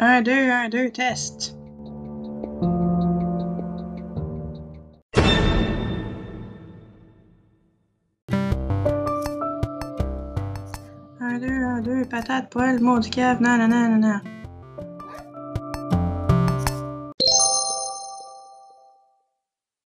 Un, deux, un, deux, test. Un, deux, un, deux, patate, poêle, maudit cave, nanana, nanana.